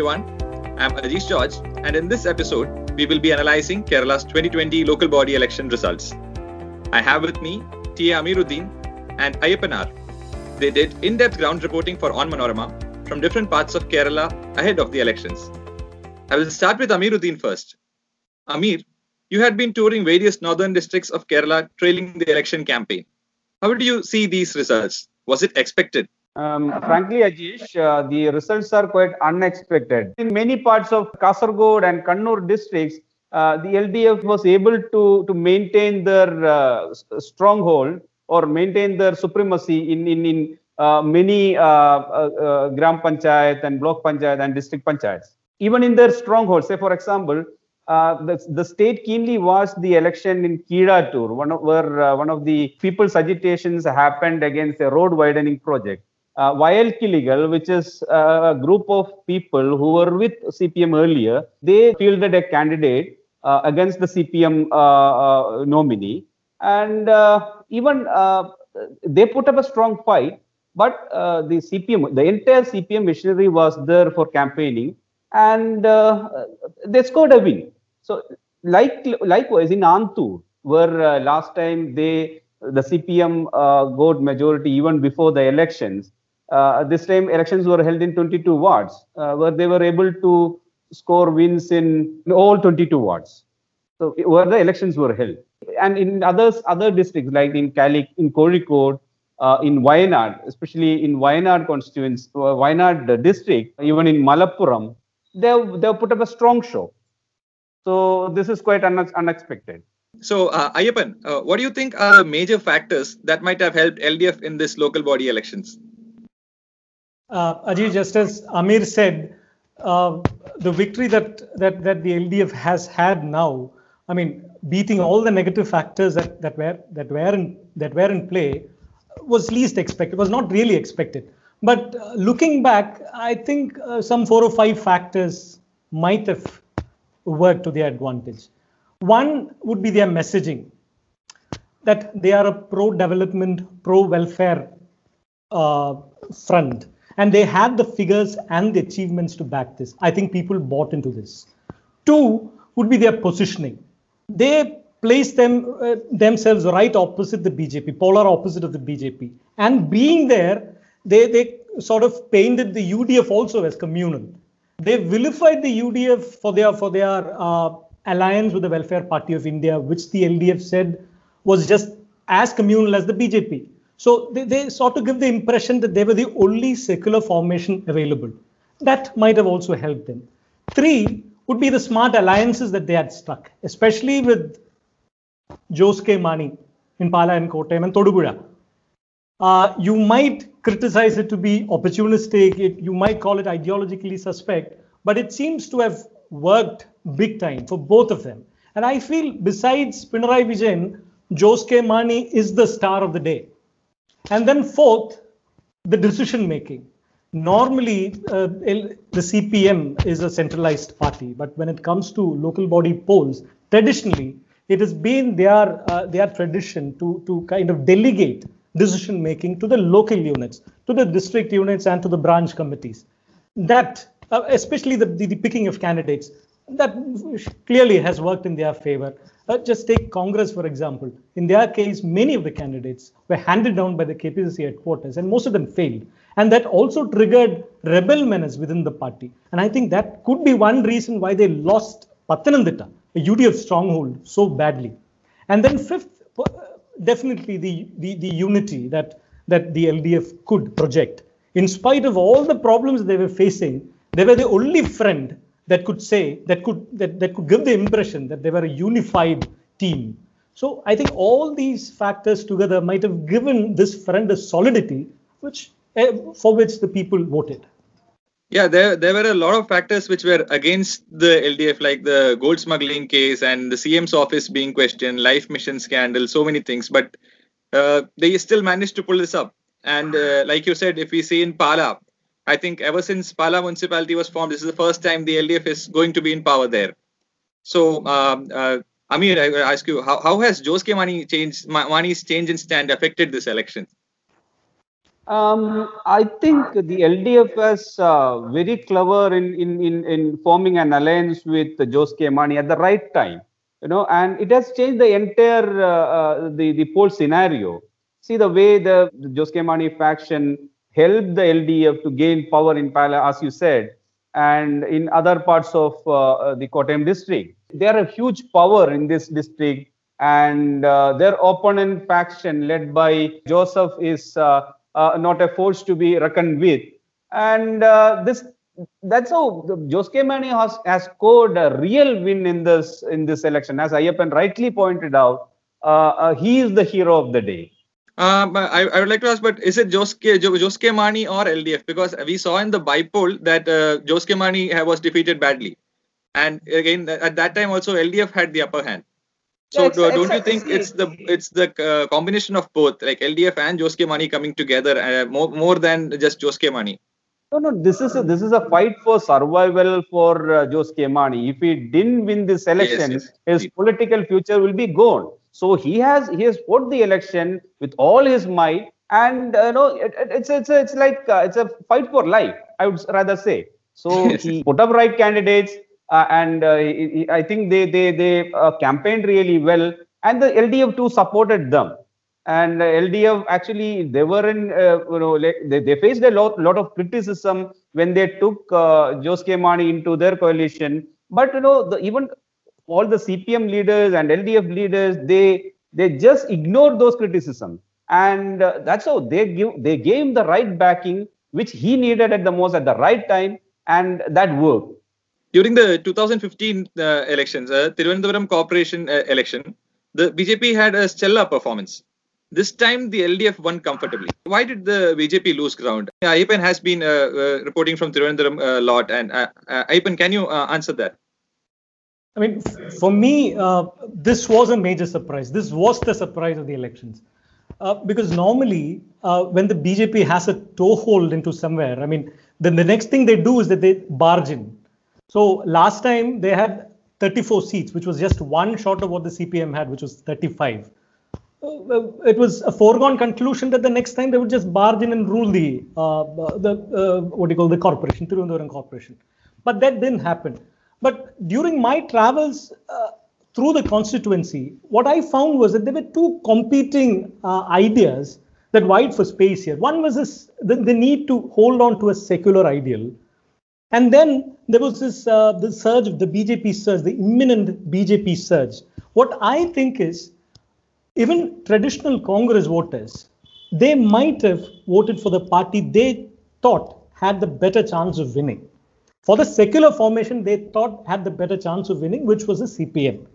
everyone. I'm Ajish George, and in this episode, we will be analyzing Kerala's 2020 local body election results. I have with me T.A. Amiruddin and Ayappanar. They did in depth ground reporting for Onmanorama from different parts of Kerala ahead of the elections. I will start with Amiruddin first. Amir, you had been touring various northern districts of Kerala trailing the election campaign. How do you see these results? Was it expected? Um, frankly, Ajish, uh, the results are quite unexpected. In many parts of Kasargod and Kannur districts, uh, the LDF was able to, to maintain their uh, stronghold or maintain their supremacy in, in, in uh, many uh, uh, Gram Panchayat and Block Panchayat and District Panchayats. Even in their strongholds, say for example, the, the state keenly watched the election in Keezhattur, one of, where one of the people's agitations happened against a road widening project uh, Kiligal, which is a group of people who were with CPM earlier, they fielded a candidate uh, against the CPM uh, uh, nominee. And uh, even uh, they put up a strong fight, but the CPM, the entire CPM machinery was there for campaigning and they scored a win. So, like likewise in Anthoor, where last time they the CPM got majority even before the elections, uh, this time elections were held in 22 wards, uh, where they were able to score wins in all 22 wards. So where the elections were held, and in others other districts like in Cali, in Kozhikode, uh, in Wayanad, especially in Wayanad constituents, uh, Wayanad district, even in Malappuram, they they put up a strong show. So this is quite un unexpected. So, uh, uh, what do you think are the major factors that might have helped LDF in this local body elections? Uh, Ajay, just as Amir said, uh, the victory that, that, that the LDF has had now, I mean, beating all the negative factors that, that, were, that, were, in, that were in play was least expected, was not really expected. But uh, looking back, I think uh, some four or five factors might have worked to their advantage. One would be their messaging, that they are a pro-development, pro-welfare uh, front and they had the figures and the achievements to back this. I think people bought into this. Two would be their positioning. They placed them uh, themselves right opposite the BJP, polar opposite of the BJP. And being there, they, they sort of painted the UDF also as communal. They vilified the UDF for their for their uh, alliance with the Welfare Party of India, which the LDF said was just as communal as the BJP. So they, they sort of give the impression that they were the only secular formation available. That might have also helped them. Three would be the smart alliances that they had struck, especially with Jose K. Mani in Pala and Kottayam and Thodupuzha. Uh, you might criticize it to be opportunistic, it, you might call it ideologically suspect, but it seems to have worked big time for both of them. And I feel besides Pinarayi Vijayan, Jose K. Mani is the star of the day. And then fourth, the decision making. Normally, uh, the CPM is a centralized party, but when it comes to local body polls, traditionally, it has been their, uh, their tradition to, to kind of delegate decision making to the local units, to the district units, and to the branch committees. That, uh, especially the, the, the picking of candidates, that clearly has worked in their favor. Uh, just take Congress, for example. In their case, many of the candidates were handed down by the KPCC headquarters, and most of them failed. And that also triggered rebel menace within the party. And I think that could be one reason why they lost Pathanamthitta, a UDF stronghold, so badly. And then fifth, uh, definitely the, the, the unity that, that the LDF could project. In spite of all the problems they were facing, they were the only friend that could say that could that, that could give the impression that they were a unified team. So i think all these factors together might have given this friend a solidity which uh, for which the people voted. Yeah there there were a lot of factors which were against the ldf like the gold smuggling case and the cm's office being questioned life mission scandal so many things. But uh, they still managed to pull this up. And uh, like you said if we see in pala I think ever since Pala municipality was formed, this is the first time the LDF is going to be in power there. So, um, uh, Amir, I ask you, how, how has Jose K. Mani changed, Mani's change in stand affected this election? Um, I think the LDF is uh, very clever in, in, in, in forming an alliance with Jose. Mani at the right time, you know, and it has changed the entire uh, uh, the the poll scenario. See the way the, Jose. Mani faction helped the LDF to gain power in Pala, as you said, and in other parts of uh, the Kottayam district. They are a huge power in this district, and uh, their opponent faction, led by Joseph, is uh, uh, not a force to be reckoned with. And uh, this that's how Jose K. Mani has, has scored a real win in this in this election. As Ayyappan rightly pointed out, uh, he is the hero of the day. Um, I, I, would like to ask, but is it Jose K, Jose Mani or LDF? Because we saw in the bypoll that uh, Jose K. Mani was defeated badly. And again, at that time also, LDF had the upper hand. So yeah, don't you think it's the it's the uh, combination of both, like LDF and Jose K. Mani coming together, uh, more more than just Jose K. Mani? No, no. This is a, this is a fight for survival for uh, Jose K. Mani. If he didn't win this election, yes, yes. his political future will be gone. So he has he has fought the election with all his might, and uh, you know it, it's it's it's like uh, it's a fight for life. I would rather say. So he put up right candidates uh, and uh, I think they they they uh, campaigned really well, and the LDF too supported them. And LDF actually they were in you know they, they faced a lot lot of criticism when they took uh, Jose Mani into their coalition. But you know the, even all the CPM leaders and LDF leaders they they just ignored those criticisms, and uh, that's how they give they gave him the right backing which he needed at the most at the right time, and that worked during the 2015 uh, elections, uh, Corporation uh, election, the BJP had a stellar performance. This time, the LDF won comfortably. Why did the BJP lose ground? Ayyappan has been uh, uh, reporting from Thiruvananthapuram a lot, and uh, uh, Ayyappan, can you uh, answer that? I mean, for me, this was a major surprise. This was the surprise of the elections. because normally, when the BJP has a toehold into somewhere, I mean, then the next thing they do is that they barge in so last time they had 34 seats, which was just one short of what the CPM had, which was 35. Uh, it was a foregone conclusion that the next time they would just barge in and rule the uh, the uh, what do you call the corporation, Thiruvananthapuram Corporation. But that didn't happen. But during my travels uh, through the constituency, what I found was that there were two competing uh, ideas that vied for space here. One was this, the, the need to hold on to a secular ideal, and then there was this uh, the surge of the BJP surge, the imminent BJP surge. What I think is, even traditional Congress voters, they might have voted for the party they thought had the better chance of winning. For the secular formation, they thought had the better chance of winning, which was the CPM.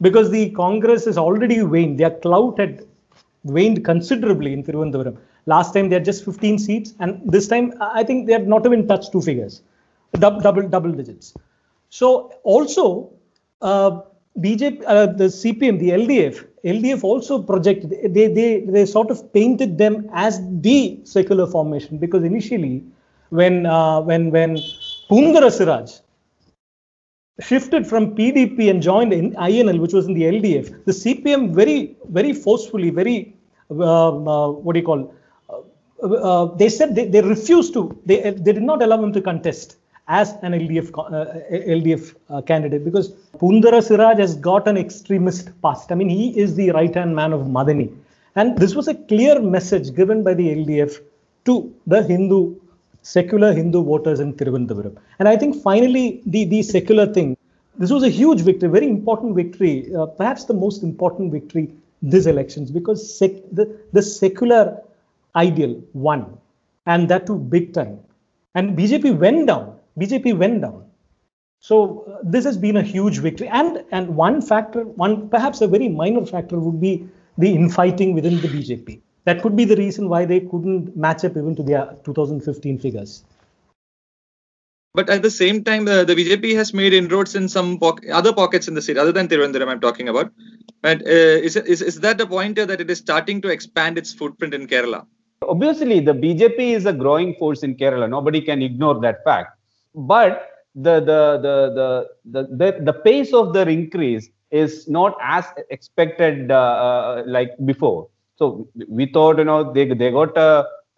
Because the Congress has already waned, their clout had waned considerably in Thiruvananthapuram. Last time they had just 15 seats, and this time I think they have not even touched two figures double double, double digits. So also uh, BJP, uh, the CPM, the LDF, LDF also projected they they they sort of painted them as the secular formation because initially when uh, when when Poonthura Siraj shifted from PDP and joined in INL, which was in the LDF, the CPM very very forcefully, very um, uh, what do you call? Uh, uh, they said they, they refused to they they did not allow him to contest as an LDF uh, LDF uh, candidate because Poonthura Siraj has got an extremist past. I mean, he is the right hand man of Madani. And this was a clear message given by the LDF to the Hindu, secular Hindu voters in Thiruvananthapuram. And I think finally, the, the secular thing, this was a huge victory, very important victory, uh, perhaps the most important victory this elections because sec- the, the secular ideal won and that too big time. And BJP went down BJP went down. So uh, this has been a huge victory. And and one factor, one perhaps a very minor factor would be the infighting within the BJP. That could be the reason why they couldn't match up even to their 2015 figures. But at the same time, uh, the BJP has made inroads in some po- other pockets in the state, other than Thiruvananthapuram I'm talking about. And uh, is, is, is that the pointer that it is starting to expand its footprint in Kerala? Obviously, the BJP is a growing force in Kerala. Nobody can ignore that fact but the the the the the, the, pace of their increase is not as expected uh, uh, like before so we thought you know they they got a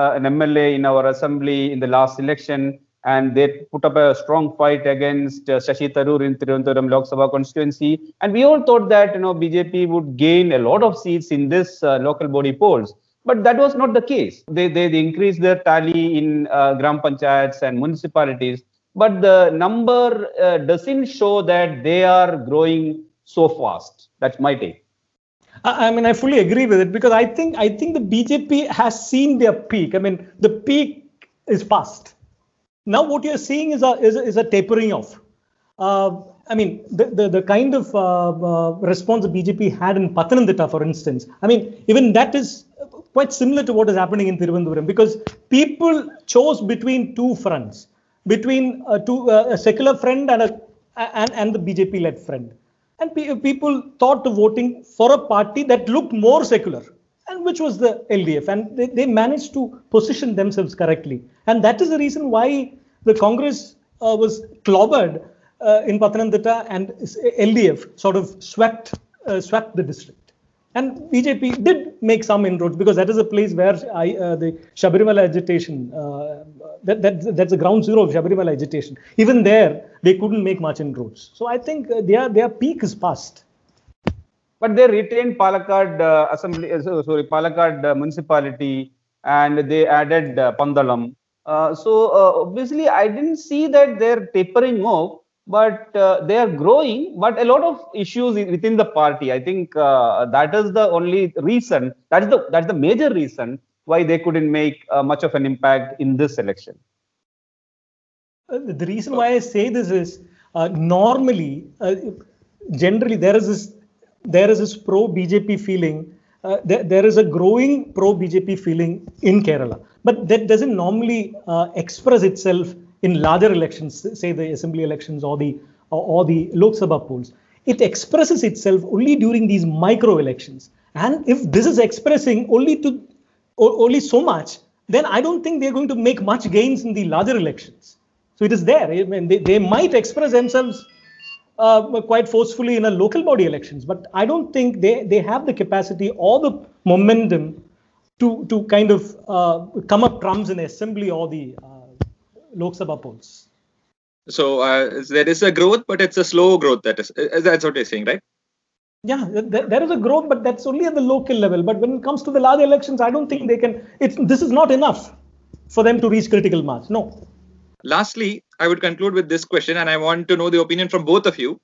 uh, an MLA in our assembly in the last election, and they put up a strong fight against uh, Shashi Tharoor in Thiruvananthapuram Lok Sabha constituency. And we all thought that you know BJP would gain a lot of seats in this uh, local body polls. But that was not the case. They, they, they increased their tally in uh, gram panchayats and municipalities, but the number uh, doesn't show that they are growing so fast. That's my take. I mean, I fully agree with it because I think I think the BJP has seen their peak. I mean, the peak is past. Now, what you're seeing is a is a, is a tapering off. Uh, I mean, the, the, the kind of uh, uh, response the BJP had in Pathanamthitta, for instance. I mean, even that is quite similar to what is happening in Thiruvananthapuram because people chose between two fronts, between uh, two, uh, a secular friend and a and, and the BJP-led friend, and pe- people thought of voting for a party that looked more secular, and which was the LDF, and they, they managed to position themselves correctly, and that is the reason why the Congress uh, was clobbered uh, in Pathanamthitta and LDF sort of swept uh, swept the district. And BJP did make some inroads because that is a place where I, uh, the Shabarimala agitation, uh, that, that, that's the ground zero of Shabarimala agitation. Even there, they couldn't make much inroads. So I think uh, their, their peak is past. But they retained Palakkad uh, assembly, uh, sorry, Palakkad uh, municipality, and they added Pandalam. so obviously, I didn't see that they're tapering off but uh, they are growing but a lot of issues within the party. I think uh, that is the only reason that is the that's the major reason why they couldn't make uh, much of an impact in this election. Uh, the reason why i say this is uh, normally uh, generally there is this there is this pro bjp feeling there, there is a growing pro bjp feeling in kerala. But that doesn't normally express itself in larger elections, say the assembly elections or the or, the Lok Sabha polls, it expresses itself only during these micro elections. And if this is expressing only to only so much, then I don't think they're going to make much gains in the larger elections. So it is there. I mean, they, they might express themselves uh, quite forcefully in a local body elections, but I don't think they, they have the capacity or the momentum to to kind of uh, come up trumps in assembly or the uh, Lok Sabha polls. So uh, there is a growth, but it's a slow growth. That is, that's what you're saying, right? Yeah, there is a growth, but that's only at the local level. But when it comes to the large elections, I don't think they can. It's this is not enough for them to reach critical mass. No. Lastly, I would conclude with this question, and I want to know the opinion from both of you.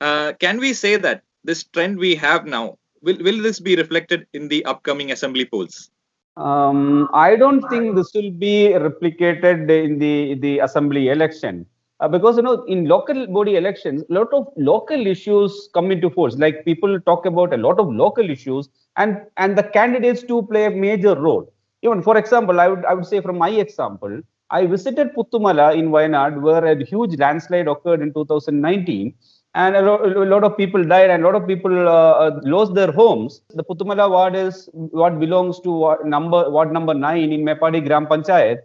Uh, can we say that this trend we have now will will this be reflected in the upcoming assembly polls? Um, I don't think this will be replicated in the the assembly election uh, because you know in local body elections, a lot of local issues come into force. Like people talk about a lot of local issues, and and the candidates do play a major role. Even for example, I would I would say from my example, I visited Puthumala in Wayanad, where a huge landslide occurred in 2019 and a, lo- a, lot of people died and a lot of people uh, uh lost their homes. The Puthumala ward is what belongs to ward number ward number nine in Meppadi Gram Panchayat,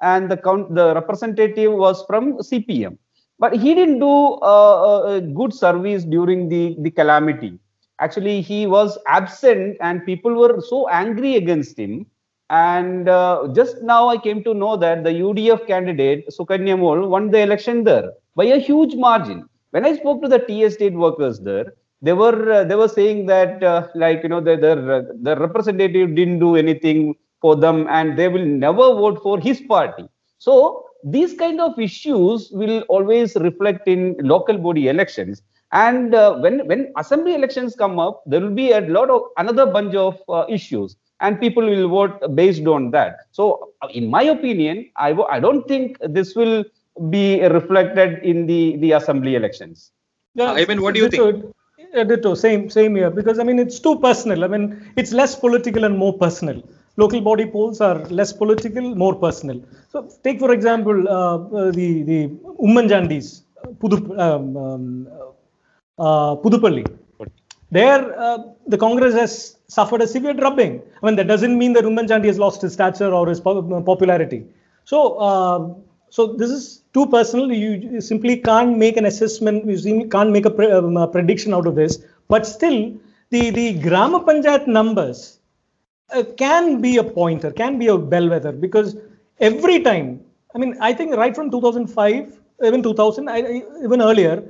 and the count the representative was from CPM, but he didn't do uh, a good service during the the calamity. Actually, he was absent, and people were so angry against him. And uh, just now, I came to know that the UDF candidate Sukanya Mol won the election there by a huge margin when I spoke to the tea estate workers there, they were uh, they were saying that uh, like you know the the, the representative didn't do anything for them and they will never vote for his party. So these kind of issues will always reflect in local body elections. And uh, when when assembly elections come up, there will be a lot of another bunch of uh, issues, and people will vote based on that. So, in my opinion, I don't think this will be reflected in the the assembly elections. Yeah, I mean, what do you think? Ditto, same same here because I mean it's too personal. I mean it's less political and more personal. Local body polls are less political, more personal. So take for example uh, uh the the Oommen Chandy's, Pudu, um, um, uh, Puthuppally. There, uh, the Congress has suffered a severe drubbing. I mean, that doesn't mean that Oommen Chandy has lost his stature or his popularity. So, uh, so this is too personal. You, you simply can't make an assessment. You can't make a, pre, um, a, prediction out of this. But still, the the Grama Panchayat numbers uh, can be a pointer, can be a bellwether because every time, I mean, I think right from 2005, even 2000, I, even earlier,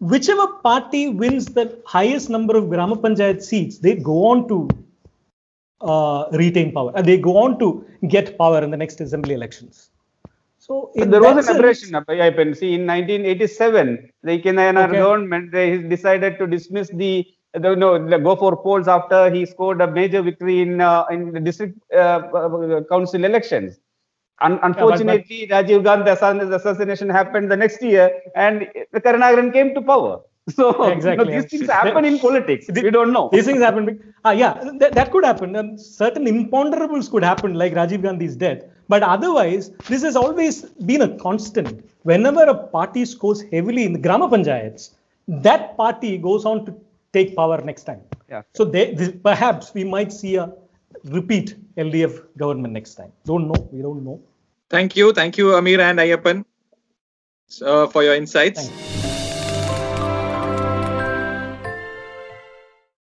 whichever party wins the highest number of Grama Panchayat seats, they go on to uh, retain power. And they go on to get power in the next assembly elections. So there was an aberration, I see, in 1987, the E.K. Nayanar okay. government they decided to dismiss the the, no, go for polls after he scored a major victory in uh, in the district uh, uh council elections. Un- unfortunately, yeah, but, but, Rajiv Gandhi's assassination happened the next year, and the Karunakaran came to power. So exactly. These things happen in politics. we don't know. These things happen. Uh, yeah, th- that could happen. And certain imponderables could happen, like Rajiv Gandhi's death. But otherwise, this has always been a constant. Whenever a party scores heavily in the Grama Panchayats, that party goes on to take power next time. Yeah. So they, this, perhaps we might see a repeat LDF government next time. Don't know. We don't know. Thank you. Thank you, Amir and Ayyappan, uh, for your insights.